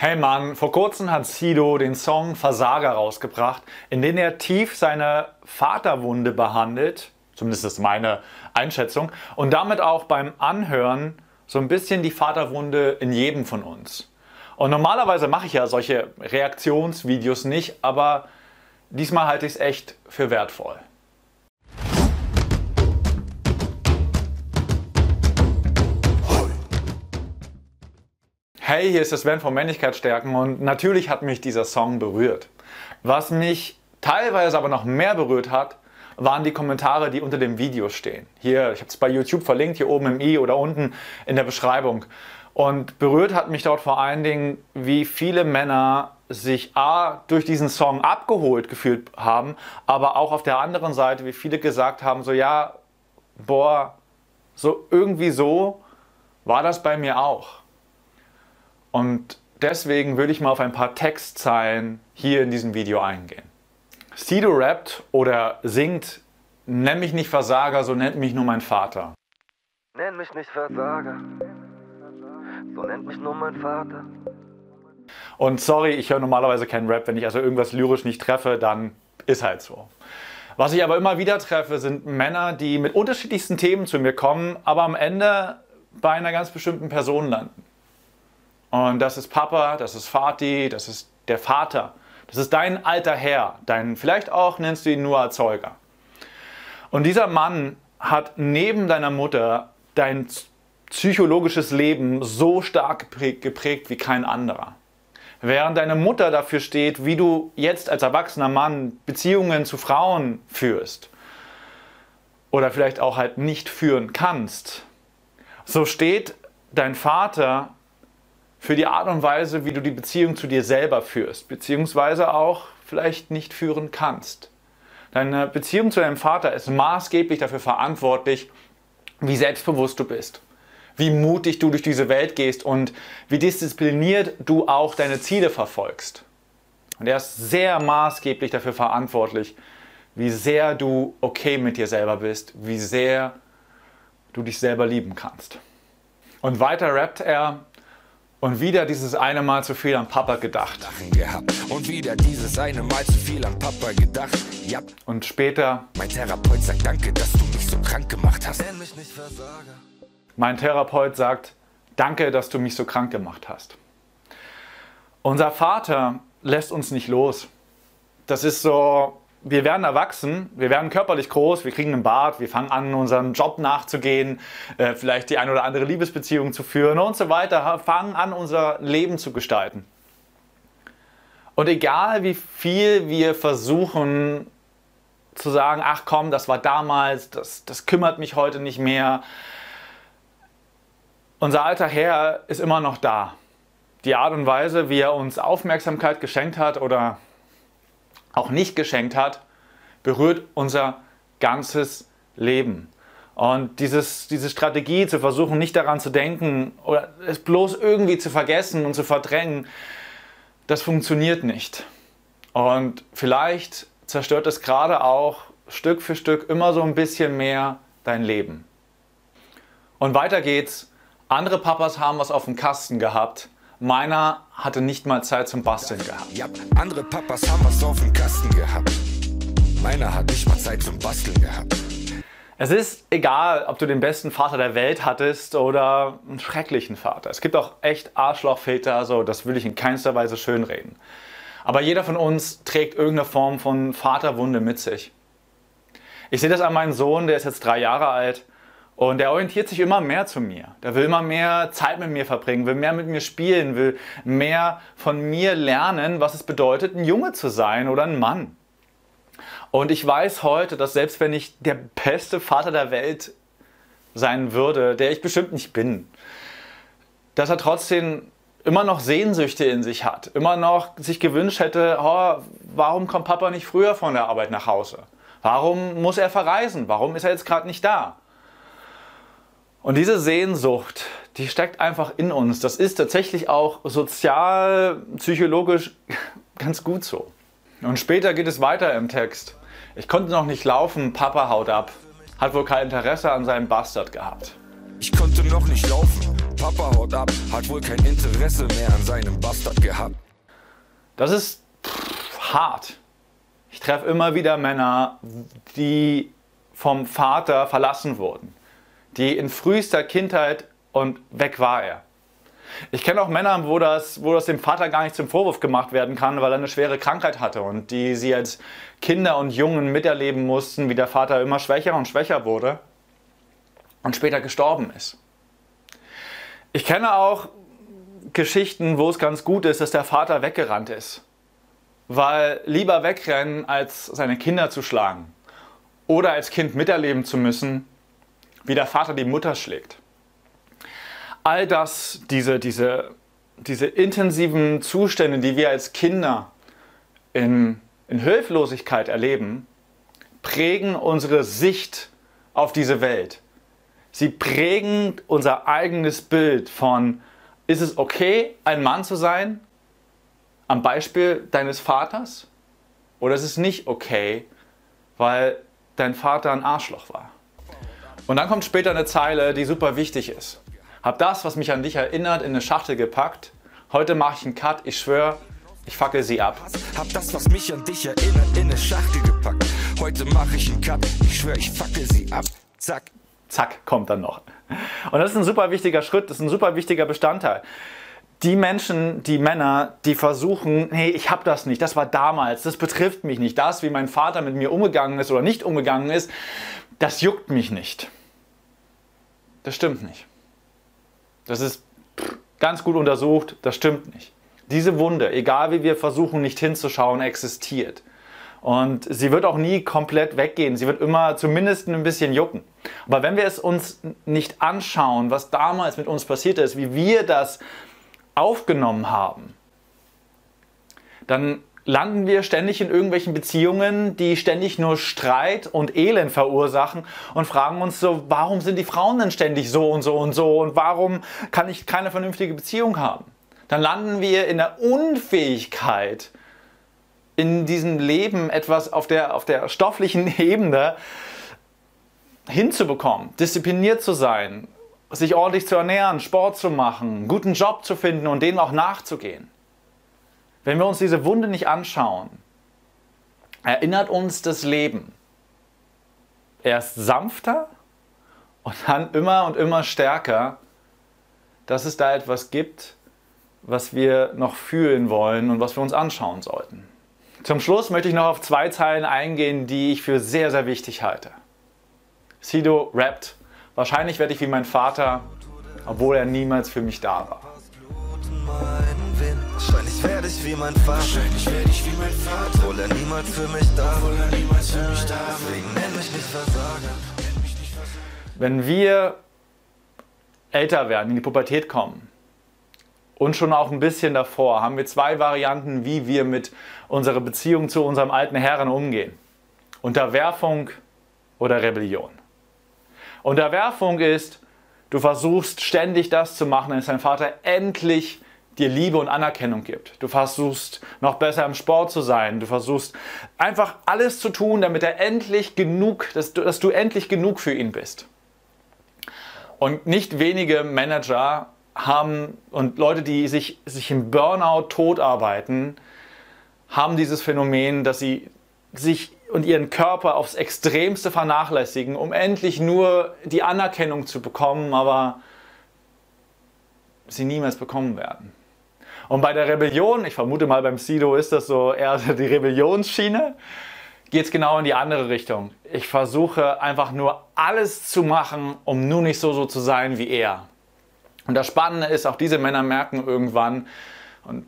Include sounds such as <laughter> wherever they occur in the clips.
Hey Mann, vor kurzem hat Sido den Song Versager rausgebracht, in dem er tief seine Vaterwunde behandelt, zumindest ist meine Einschätzung, und damit auch beim Anhören so ein bisschen die Vaterwunde in jedem von uns. Und normalerweise mache ich ja solche Reaktionsvideos nicht, aber diesmal halte ich es echt für wertvoll. Hey, hier ist das Sven von Männlichkeitsstärken und natürlich hat mich dieser Song berührt. Was mich teilweise aber noch mehr berührt hat, waren die Kommentare, die unter dem Video stehen. Hier, ich habe es bei YouTube verlinkt, hier oben im i oder unten in der Beschreibung. Und berührt hat mich dort vor allen Dingen, wie viele Männer sich A durch diesen Song abgeholt gefühlt haben, aber auch auf der anderen Seite, wie viele gesagt haben, so ja, boah, so irgendwie so war das bei mir auch. Und deswegen würde ich mal auf ein paar Textzeilen hier in diesem Video eingehen. Sido rappt oder singt, nenn mich nicht Versager, so nennt mich nur mein Vater. Nenn mich nicht Versager, so nennt mich nur mein Vater. Und sorry, ich höre normalerweise keinen Rap, wenn ich also irgendwas lyrisch nicht treffe, dann ist halt so. Was ich aber immer wieder treffe, sind Männer, die mit unterschiedlichsten Themen zu mir kommen, aber am Ende bei einer ganz bestimmten Person landen. Und das ist Papa, das ist Vati, das ist der Vater. Das ist dein alter Herr, dein, vielleicht auch nennst du ihn nur Erzeuger. Und dieser Mann hat neben deiner Mutter dein psychologisches Leben so stark geprägt, geprägt wie kein anderer. Während deine Mutter dafür steht, wie du jetzt als erwachsener Mann Beziehungen zu Frauen führst oder vielleicht auch halt nicht führen kannst, so steht dein Vater für die Art und Weise, wie du die Beziehung zu dir selber führst, beziehungsweise auch vielleicht nicht führen kannst. Deine Beziehung zu deinem Vater ist maßgeblich dafür verantwortlich, wie selbstbewusst du bist, wie mutig du durch diese Welt gehst und wie diszipliniert du auch deine Ziele verfolgst. Und er ist sehr maßgeblich dafür verantwortlich, wie sehr du okay mit dir selber bist, wie sehr du dich selber lieben kannst. Und weiter rappt er, und wieder dieses eine Mal zu viel an Papa gedacht. Und wieder dieses eine Mal zu viel an Papa gedacht. Ja. Und später. Mein Therapeut sagt Danke, dass du mich so krank gemacht hast. Mein Therapeut sagt Danke, dass du mich so krank gemacht hast. Unser Vater lässt uns nicht los. Das ist so wir werden erwachsen, wir werden körperlich groß, wir kriegen einen Bart, wir fangen an, unserem Job nachzugehen, äh, vielleicht die ein oder andere Liebesbeziehung zu führen und so weiter, fangen an, unser Leben zu gestalten. Und egal wie viel wir versuchen zu sagen, ach komm, das war damals, das, das kümmert mich heute nicht mehr, unser alter Herr ist immer noch da. Die Art und Weise, wie er uns Aufmerksamkeit geschenkt hat oder auch nicht geschenkt hat, berührt unser ganzes Leben. Und dieses, diese Strategie zu versuchen, nicht daran zu denken oder es bloß irgendwie zu vergessen und zu verdrängen, das funktioniert nicht. Und vielleicht zerstört es gerade auch Stück für Stück immer so ein bisschen mehr dein Leben. Und weiter geht's. Andere Papas haben was auf dem Kasten gehabt Meiner hatte nicht mal Zeit zum Basteln gehabt. Ja, andere Papas haben was auf dem Kasten gehabt. Meiner hat nicht mal Zeit zum Basteln gehabt. Es ist egal, ob du den besten Vater der Welt hattest oder einen schrecklichen Vater. Es gibt auch echt Arschlochväter, also das will ich in keinster Weise schönreden. Aber jeder von uns trägt irgendeine Form von Vaterwunde mit sich. Ich sehe das an meinem Sohn, der ist jetzt drei Jahre alt und er orientiert sich immer mehr zu mir. Der will immer mehr Zeit mit mir verbringen, will mehr mit mir spielen, will mehr von mir lernen, was es bedeutet, ein Junge zu sein oder ein Mann. Und ich weiß heute, dass selbst wenn ich der beste Vater der Welt sein würde, der ich bestimmt nicht bin, dass er trotzdem immer noch Sehnsüchte in sich hat, immer noch sich gewünscht hätte, oh, warum kommt Papa nicht früher von der Arbeit nach Hause? Warum muss er verreisen? Warum ist er jetzt gerade nicht da? Und diese Sehnsucht, die steckt einfach in uns. Das ist tatsächlich auch sozial, psychologisch <laughs> ganz gut so. Und später geht es weiter im Text. Ich konnte noch nicht laufen, Papa haut ab. Hat wohl kein Interesse an seinem Bastard gehabt. Ich konnte noch nicht laufen, Papa haut ab. Hat wohl kein Interesse mehr an seinem Bastard gehabt. Das ist pff, hart. Ich treffe immer wieder Männer, die vom Vater verlassen wurden, die in frühester Kindheit und weg war er. Ich kenne auch Männer, wo das, wo das dem Vater gar nicht zum Vorwurf gemacht werden kann, weil er eine schwere Krankheit hatte und die sie als Kinder und Jungen miterleben mussten, wie der Vater immer schwächer und schwächer wurde und später gestorben ist. Ich kenne auch Geschichten, wo es ganz gut ist, dass der Vater weggerannt ist. Weil lieber wegrennen, als seine Kinder zu schlagen. Oder als Kind miterleben zu müssen, wie der Vater die Mutter schlägt. All das, diese, diese, diese intensiven Zustände, die wir als Kinder in, in Hilflosigkeit erleben, prägen unsere Sicht auf diese Welt. Sie prägen unser eigenes Bild von, ist es okay, ein Mann zu sein? Am Beispiel deines Vaters? Oder ist es nicht okay, weil dein Vater ein Arschloch war? Und dann kommt später eine Zeile, die super wichtig ist. Hab das, was mich an dich erinnert, in eine Schachtel gepackt. Heute mache ich einen Cut, ich schwöre, ich fackel sie ab. Hab das, was mich an dich erinnert, in eine Schachtel gepackt. Heute mache ich einen Cut, ich schwöre, ich fackel sie ab. Zack. Zack, kommt dann noch. Und das ist ein super wichtiger Schritt, das ist ein super wichtiger Bestandteil. Die Menschen, die Männer, die versuchen, hey, ich habe das nicht, das war damals, das betrifft mich nicht, das, wie mein Vater mit mir umgegangen ist oder nicht umgegangen ist, das juckt mich nicht. Das stimmt nicht. Das ist ganz gut untersucht, das stimmt nicht. Diese Wunde, egal wie wir versuchen, nicht hinzuschauen, existiert. Und sie wird auch nie komplett weggehen. Sie wird immer zumindest ein bisschen jucken. Aber wenn wir es uns nicht anschauen, was damals mit uns passiert ist, wie wir das aufgenommen haben, dann landen wir ständig in irgendwelchen Beziehungen, die ständig nur Streit und Elend verursachen und fragen uns so, warum sind die Frauen denn ständig so und so und so und warum kann ich keine vernünftige Beziehung haben? Dann landen wir in der Unfähigkeit, in diesem Leben etwas auf der, auf der stofflichen <laughs> Ebene hinzubekommen, diszipliniert zu sein, sich ordentlich zu ernähren, Sport zu machen, guten Job zu finden und dem auch nachzugehen. Wenn wir uns diese Wunde nicht anschauen, erinnert uns das Leben erst sanfter und dann immer und immer stärker, dass es da etwas gibt, was wir noch fühlen wollen und was wir uns anschauen sollten. Zum Schluss möchte ich noch auf zwei Zeilen eingehen, die ich für sehr, sehr wichtig halte. Sido rappt, wahrscheinlich werde ich wie mein Vater, obwohl er niemals für mich da war. Wie mein Vater. Wahrscheinlich werde ich wie mein Vater. Obwohl er niemals für mich da war. Obwohl er niemals für mich da war. Deswegen nenn mich nicht Versager. Wenn wir älter werden, in die Pubertät kommen, und schon auch ein bisschen davor haben wir zwei Varianten, wie wir mit unserer Beziehung zu unserem alten Herren umgehen. Unterwerfung oder Rebellion. Unterwerfung ist, du versuchst ständig das zu machen, dass dein Vater endlich dir Liebe und Anerkennung gibt. Du versuchst noch besser im Sport zu sein. Du versuchst einfach alles zu tun, damit er endlich genug, dass du, dass du endlich genug für ihn bist. Und nicht wenige Manager haben und Leute, die sich, sich im Burnout totarbeiten, haben dieses Phänomen, dass sie sich und ihren Körper aufs Extremste vernachlässigen, um endlich nur die Anerkennung zu bekommen, aber sie niemals bekommen werden. Und bei der Rebellion, ich vermute mal beim Sido ist das so eher die Rebellionsschiene, geht es genau in die andere Richtung. Ich versuche einfach nur alles zu machen, um nur nicht so, so zu sein wie er. Und das Spannende ist, auch diese Männer merken irgendwann, und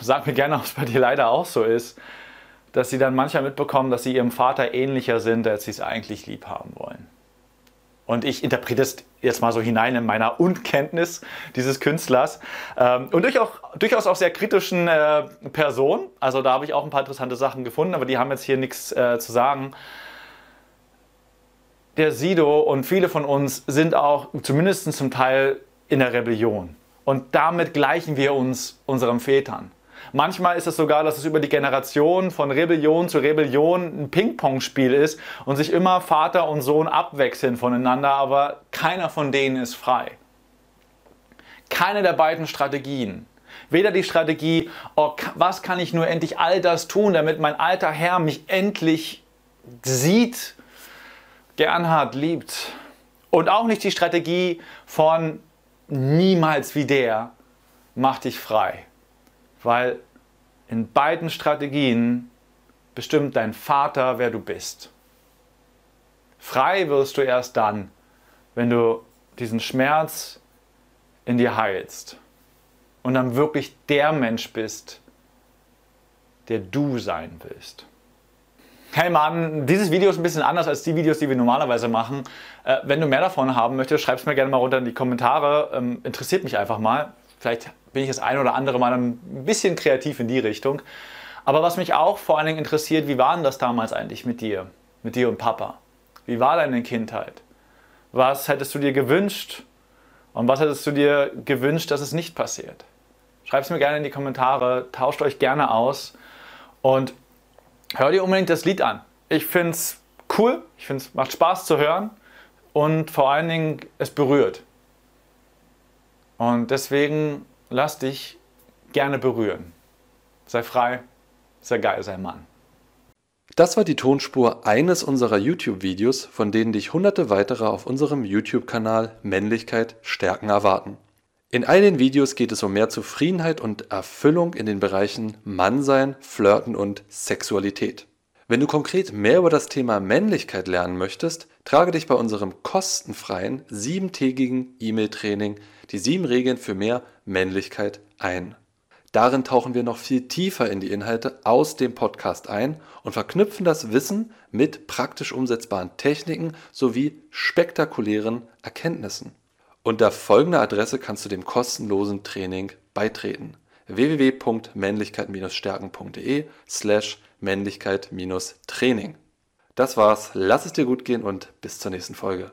sag mir gerne, ob es bei dir leider auch so ist, dass sie dann manchmal mitbekommen, dass sie ihrem Vater ähnlicher sind, als sie es eigentlich lieb haben wollen. Und ich interpretiere es jetzt mal so hinein in meiner Unkenntnis dieses Künstlers ähm, und durchaus, durchaus auch sehr kritischen äh, Person. Also da habe ich auch ein paar interessante Sachen gefunden, aber die haben jetzt hier nichts äh, zu sagen. Der Sido und viele von uns sind auch zumindest zum Teil in der Rebellion. Und damit gleichen wir uns unseren Vätern. Manchmal ist es sogar, dass es über die Generation von Rebellion zu Rebellion ein Ping-Pong-Spiel ist und sich immer Vater und Sohn abwechseln voneinander, aber keiner von denen ist frei. Keine der beiden Strategien Weder die Strategie, oh, was kann ich nur endlich all das tun, damit mein alter Herr mich endlich sieht, gern hat, liebt. Und auch nicht die Strategie von niemals wie der, mach dich frei. Weil in beiden Strategien bestimmt dein Vater, wer du bist. Frei wirst du erst dann, wenn du diesen Schmerz in dir heilst und dann wirklich der Mensch bist, der du sein willst. Hey Mann, dieses Video ist ein bisschen anders als die Videos, die wir normalerweise machen. Äh, wenn du mehr davon haben möchtest, schreib es mir gerne mal runter in die Kommentare. Ähm, interessiert mich einfach mal. Vielleicht bin ich das ein oder andere Mal ein bisschen kreativ in die Richtung. Aber was mich auch vor allen Dingen interessiert, wie war denn das damals eigentlich mit dir? Mit dir und Papa? Wie war deine Kindheit? Was hättest du dir gewünscht und was hättest du dir gewünscht, dass es nicht passiert? Schreib es mir gerne in die Kommentare, tauscht euch gerne aus und hör dir unbedingt das Lied an. Ich finde es cool, ich finde es macht Spaß zu hören und vor allen Dingen es berührt. Und deswegen lass dich gerne berühren. Sei frei, sei geil, sei Mann. Das war die Tonspur eines unserer YouTube-Videos, von denen dich hunderte weitere auf unserem YouTube-Kanal Männlichkeit stärken erwarten. In all den Videos geht es um mehr Zufriedenheit und Erfüllung in den Bereichen Mannsein, Flirten und Sexualität. Wenn du konkret mehr über das Thema Männlichkeit lernen möchtest, trage dich bei unserem kostenfreien siebentägigen E-Mail-Training die sieben Regeln für mehr Männlichkeit ein. Darin tauchen wir noch viel tiefer in die Inhalte aus dem Podcast ein und verknüpfen das Wissen mit praktisch umsetzbaren Techniken sowie spektakulären Erkenntnissen. Unter folgender Adresse kannst du dem kostenlosen Training beitreten: www.männlichkeit-stärken.de slash Männlichkeit-Training. Das war's, lass es dir gut gehen und bis zur nächsten Folge.